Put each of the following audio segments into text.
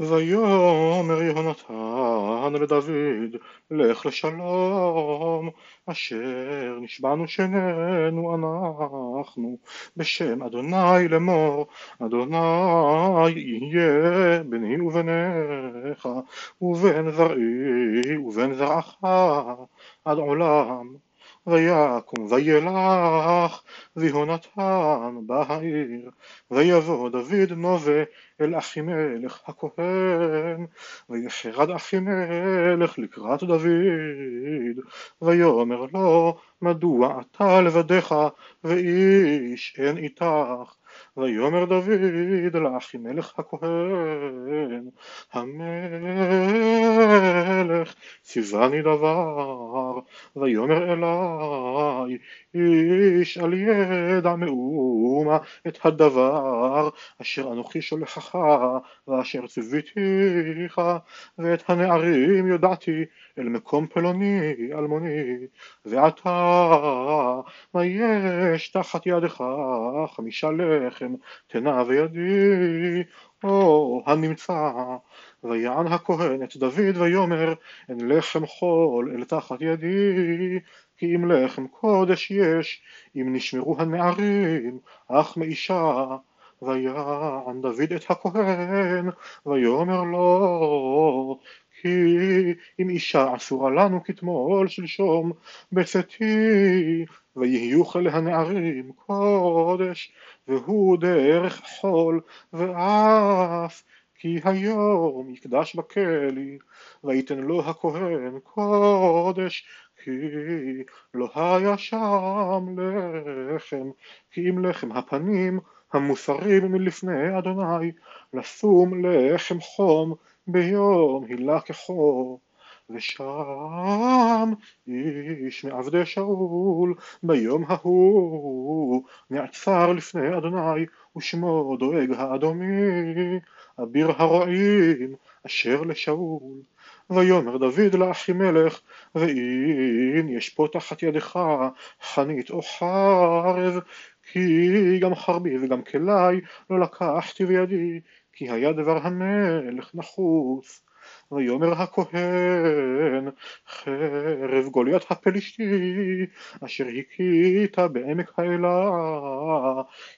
ויאמר יהונתן לדוד לך לשלום אשר נשבענו שנינו אנחנו בשם אדוני לאמור אדוני יהיה ביני וביניך ובין זרעי ובין זרעך עד עולם ויקום וילך ויהונתן בעיר ויבוא דוד נווה אל אחימלך הכהן ויחרד אחימלך לקראת דוד ויאמר לו מדוע אתה לבדך ואיש אין איתך ויאמר דוד לאחימלך הכהן המלך ציווני דבר ויאמר אלי איש על ידע מאומה את הדבר אשר אנוכי שולחך ואשר ציוויתיך ואת הנערים יודעתי אל מקום פלוני אלמוני ועתה מה יש תחת ידך? חמישה לחם תנה וידי או הנמצא ויען הכהן את דוד ויאמר אין לחם חול אל תחת ידי כי אם לחם קודש יש אם נשמרו הנערים אך מאישה. ויען דוד את הכהן ויאמר לו כי אם אישה אסורה לנו כתמול שלשום בצאתי ויהיו חיל הנערים קודש והוא דרך חול ואף כי היום יקדש בכלי ויתן לו הכהן קודש כי לא היה שם לחם כי אם לחם הפנים המוסרים מלפני אדוני לשום לחם חום ביום הילה כחור ושם איש מעבדי שאול ביום ההוא נעצר לפני אדוני ושמו דואג האדומי אביר הרועים אשר לשאול. ויאמר דוד לאחימלך ואם יש פה תחת ידך חנית או חרב כי גם חרבי וגם כלי לא לקחתי בידי כי היה דבר המלך נחוס ויאמר הכהן חרב גוליית הפלישתי אשר הכית בעמק האלה.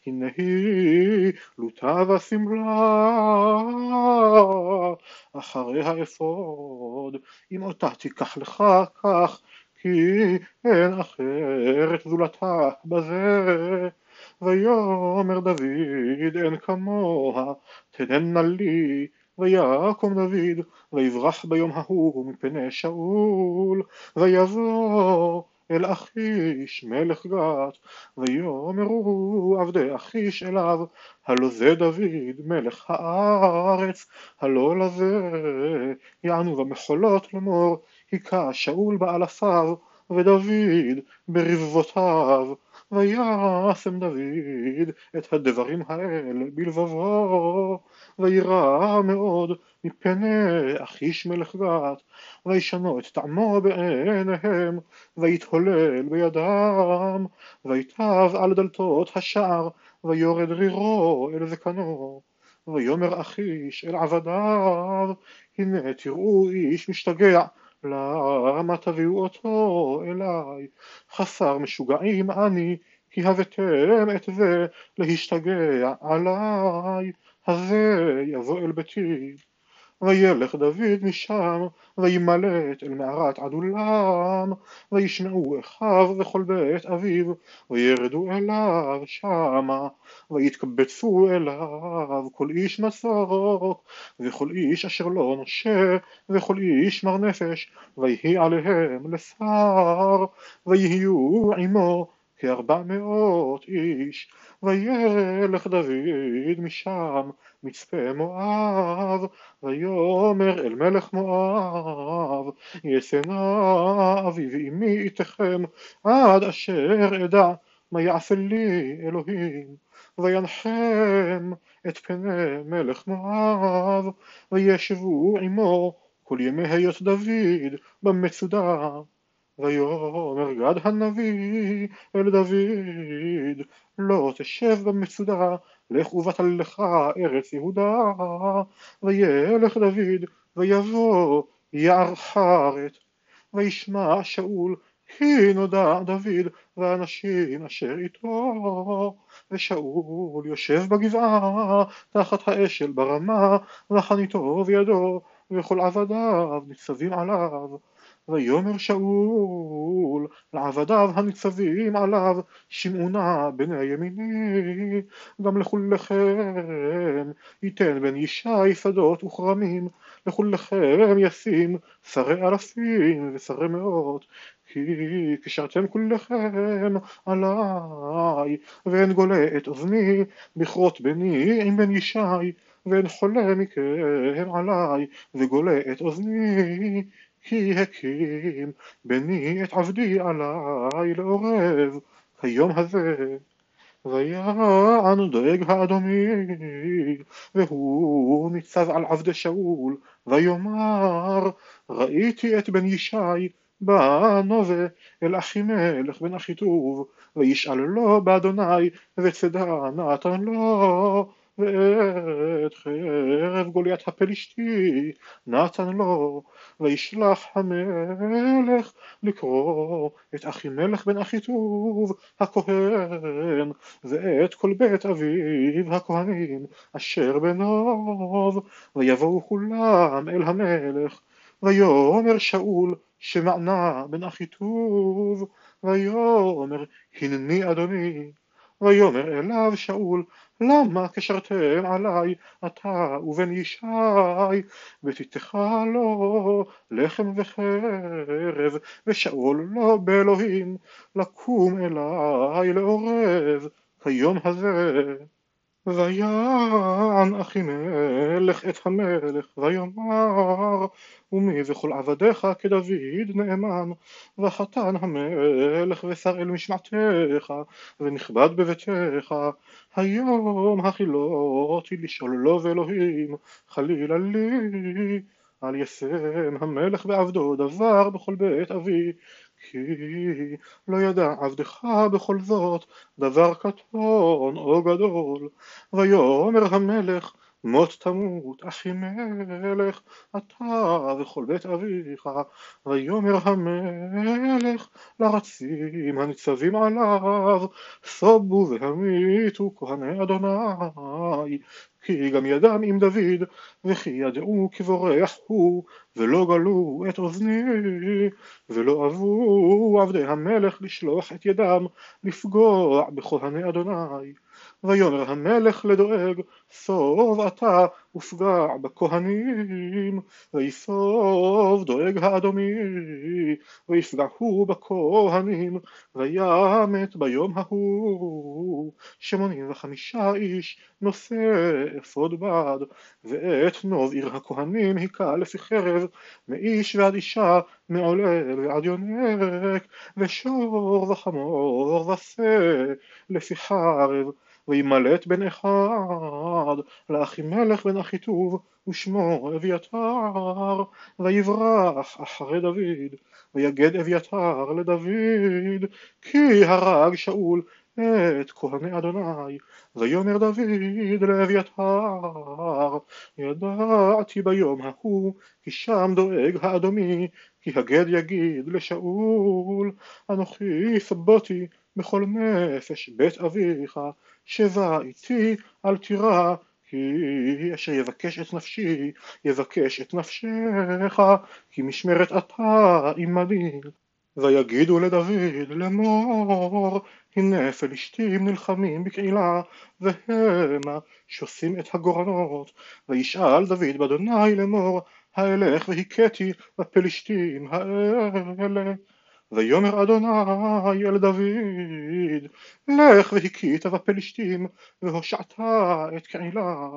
הנה היא לוטה ושמלה אחרי האפוד אם אותה תיקח לך כך כי אין אחרת זולתה בזה. ויאמר דוד אין כמוה תננה לי ויקום דוד ויברח ביום ההוא מפני שאול ויבוא אל אחיש מלך גת ויאמרו עבדי אחיש אליו הלא זה דוד מלך הארץ הלא לזה יענו במחולות לאמור היכה שאול באלפיו ודוד ברבבותיו וישם דוד את הדברים האלה בלבבו וירא מאוד מפני אחיש מלך גת וישנו את טעמו בעיניהם ויתהולל בידם ויטב על דלתות השער ויורד רירו אל זקנו ויאמר אחיש אל עבדיו הנה תראו איש משתגע למה תביאו אותו אליי? חסר משוגעים אני, כי הבאתם את זה להשתגע עליי, הזה יבוא אל ביתי. וילך דוד משם, וימלט אל מערת עדולם, וישמעו אחיו וכל בית אביו, וירדו אליו שמה, ויתקבצו אליו כל איש מסוק, וכל איש אשר לא נושה, וכל איש מר נפש, ויהי עליהם לשר, ויהיו עמו כארבע מאות איש, וילך דוד משם מצפה מואב, ויאמר אל מלך מואב, ישנא אבי ואמי איתכם, עד אשר אדע מה יעשה לי אלוהים, וינחם את פני מלך מואב, וישבו עמו כל ימי היות דוד במצודה. ויאמר גד הנביא אל דוד לא תשב במצודה לך ובטל לך ארץ יהודה, וילך דוד, ויבוא יער חרת, וישמע שאול כי נודע דוד ואנשים אשר איתו ושאול יושב בגבעה תחת האשל ברמה וחניתו בידו וכל עבדיו ניצבים עליו ויאמר שאול לעבדיו הניצבים עליו שמעו נא בני ימיני גם לכולכם ייתן בן ישי שדות וכרמים לכולכם ישים שרי אלפים ושרי מאות כי קשרתם כולכם עליי ואין גולה את אוזני בכרות בני עם בן ישי ואין חולה מכם עליי וגולה את אוזני כי הקים בני את עבדי עליי לעורב. היום הזה ויען דואג האדומי והוא ניצב על עבדי שאול ויאמר ראיתי את בן ישי בא נובה אל אחימלך בן אחיטוב וישאל לו באדוני וצדה נתן לו ואת חרב גוליית הפלישתי נתן לו וישלח המלך לקרוא את אחימלך בן אחיטוב הכהן ואת כל בית אביו הכהנים אשר בנוב ויבואו כולם אל המלך. ויאמר שאול שמענה בן אחיטוב ויאמר הנני אדוני ויאמר אליו שאול למה קשרתם עלי אתה ובן ישי ותיתך לו לחם וחרב ושאול לא באלוהים לקום אלי לעורב כיום הזה ויען אחימלך את המלך ויאמר ומי וכל עבדיך כדוד נאמן וחתן המלך ושר אל משמעתך ונכבד בביתך. היום הכילותי לשאול לו ואלוהים חלילה לי על ישם המלך בעבדו דבר בכל בית אבי כי לא ידע עבדך בכל זאת דבר קטון או גדול. ויאמר המלך מות תמות אחימלך אתה וכל בית אביך. ויאמר המלך לרצים הניצבים עליו סובו והמיתו כהני אדוני כי גם ידם עם דוד וכי ידעו כי בורח הוא ולא גלו את אוזני ולא אבו עבדי המלך לשלוח את ידם לפגוע בכהני אדוני. ויאמר המלך לדואג סוב אתה ופגע בכהנים ויסוב דואג האדומי ויפגע הוא בכהנים וימת ביום ההוא. שמונים וחמישה איש נושא אפוד בד ואת נוב עיר הכהנים היכה לפי חרב מאיש ועד אישה מעולל ועד יונק ושור וחמור ושה לפי חרב וימלט בן אחד לאחימלך בן אחיטוב ושמו אביתר ויברח אחרי דוד ויגד אביתר לדוד כי הרג שאול את כהני אדוני ויאמר דוד לאביתר ידעתי ביום ההוא כי שם דואג האדומי כי הגד יגיד לשאול אנוכי סבותי בכל נפש בית אביך שבע איתי אל תירא כי אשר יבקש את נפשי יבקש את נפשך כי משמרת אתה עמדי ויגידו לדוד לאמור הנה פלישתים נלחמים בקהילה והמה שוסים את הגורנות וישאל דוד באדוני לאמור האלך והכיתי בפלישתים האלה ויאמר אדוני אל דוד לך והכית בפלישתים והושעת את קהילה.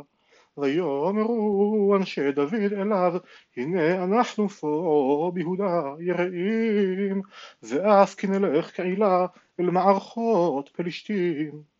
ויאמרו אנשי דוד אליו הנה אנחנו פה ביהודה יראים ואף כי נלך קהילה אל מערכות פלישתים